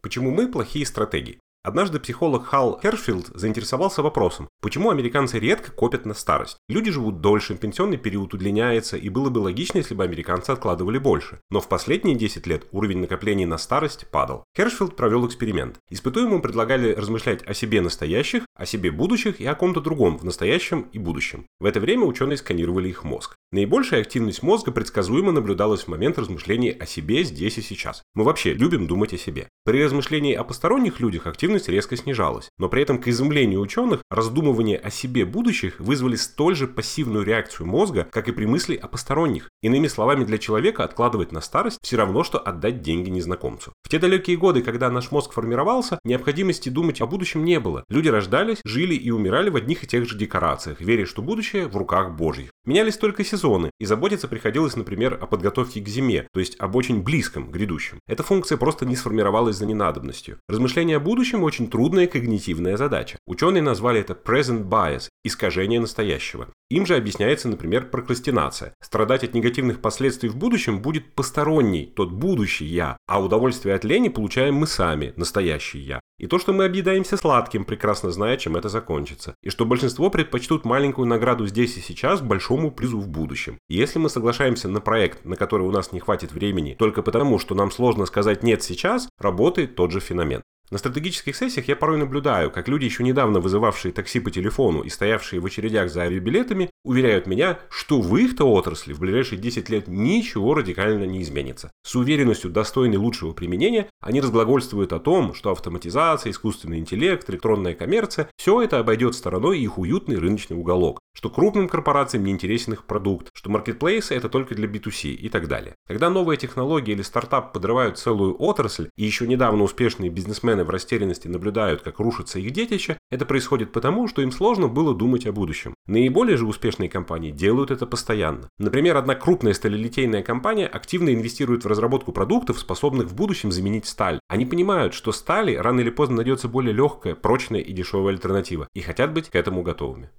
Почему мы плохие стратеги? Однажды психолог Хал Хершфилд заинтересовался вопросом, почему американцы редко копят на старость. Люди живут дольше, пенсионный период удлиняется, и было бы логично, если бы американцы откладывали больше. Но в последние 10 лет уровень накоплений на старость падал. Хершфилд провел эксперимент. Испытуемым предлагали размышлять о себе настоящих, о себе будущих и о ком-то другом в настоящем и будущем. В это время ученые сканировали их мозг. Наибольшая активность мозга предсказуемо наблюдалась в момент размышления о себе здесь и сейчас. Мы вообще любим думать о себе. При размышлении о посторонних людях активность резко снижалась, но при этом к изумлению ученых раздумывания о себе будущих вызвали столь же пассивную реакцию мозга, как и при мысли о посторонних. Иными словами, для человека откладывать на старость все равно, что отдать деньги незнакомцу. В те далекие годы, когда наш мозг формировался, необходимости думать о будущем не было. Люди рождались, жили и умирали в одних и тех же декорациях, веря, что будущее в руках Божьих. Менялись только сезоны, и заботиться приходилось, например, о подготовке к зиме, то есть об очень близком, грядущем. Эта функция просто не сформировалась за ненадобностью. Размышление о будущем очень трудная когнитивная задача. Ученые назвали это present bias – искажение настоящего. Им же объясняется, например, прокрастинация. Страдать от негативных последствий в будущем будет посторонний, тот будущий я, а удовольствие от лени получаем мы сами, настоящий я. И то, что мы объедаемся сладким, прекрасно зная, чем это закончится. И что большинство предпочтут маленькую награду здесь и сейчас большому призу в будущем. И если мы соглашаемся на проект, на который у нас не хватит времени, только потому, что нам сложно сказать «нет» сейчас, работает тот же феномен. На стратегических сессиях я порой наблюдаю, как люди, еще недавно вызывавшие такси по телефону и стоявшие в очередях за авиабилетами, уверяют меня, что в их-то отрасли в ближайшие 10 лет ничего радикально не изменится. С уверенностью достойной лучшего применения они разглагольствуют о том, что автоматизация, искусственный интеллект, электронная коммерция – все это обойдет стороной их уютный рыночный уголок, что крупным корпорациям не интересен их продукт, что маркетплейсы – это только для B2C и так далее. Когда новая технология или стартап подрывают целую отрасль, и еще недавно успешные бизнесмены в растерянности наблюдают, как рушится их детище, это происходит потому, что им сложно было думать о будущем. Наиболее же успешные компании делают это постоянно. Например, одна крупная сталелитейная компания активно инвестирует в разработку продуктов, способных в будущем заменить сталь. Они понимают, что стали рано или поздно найдется более легкая, прочная и дешевая альтернатива, и хотят быть к этому готовыми.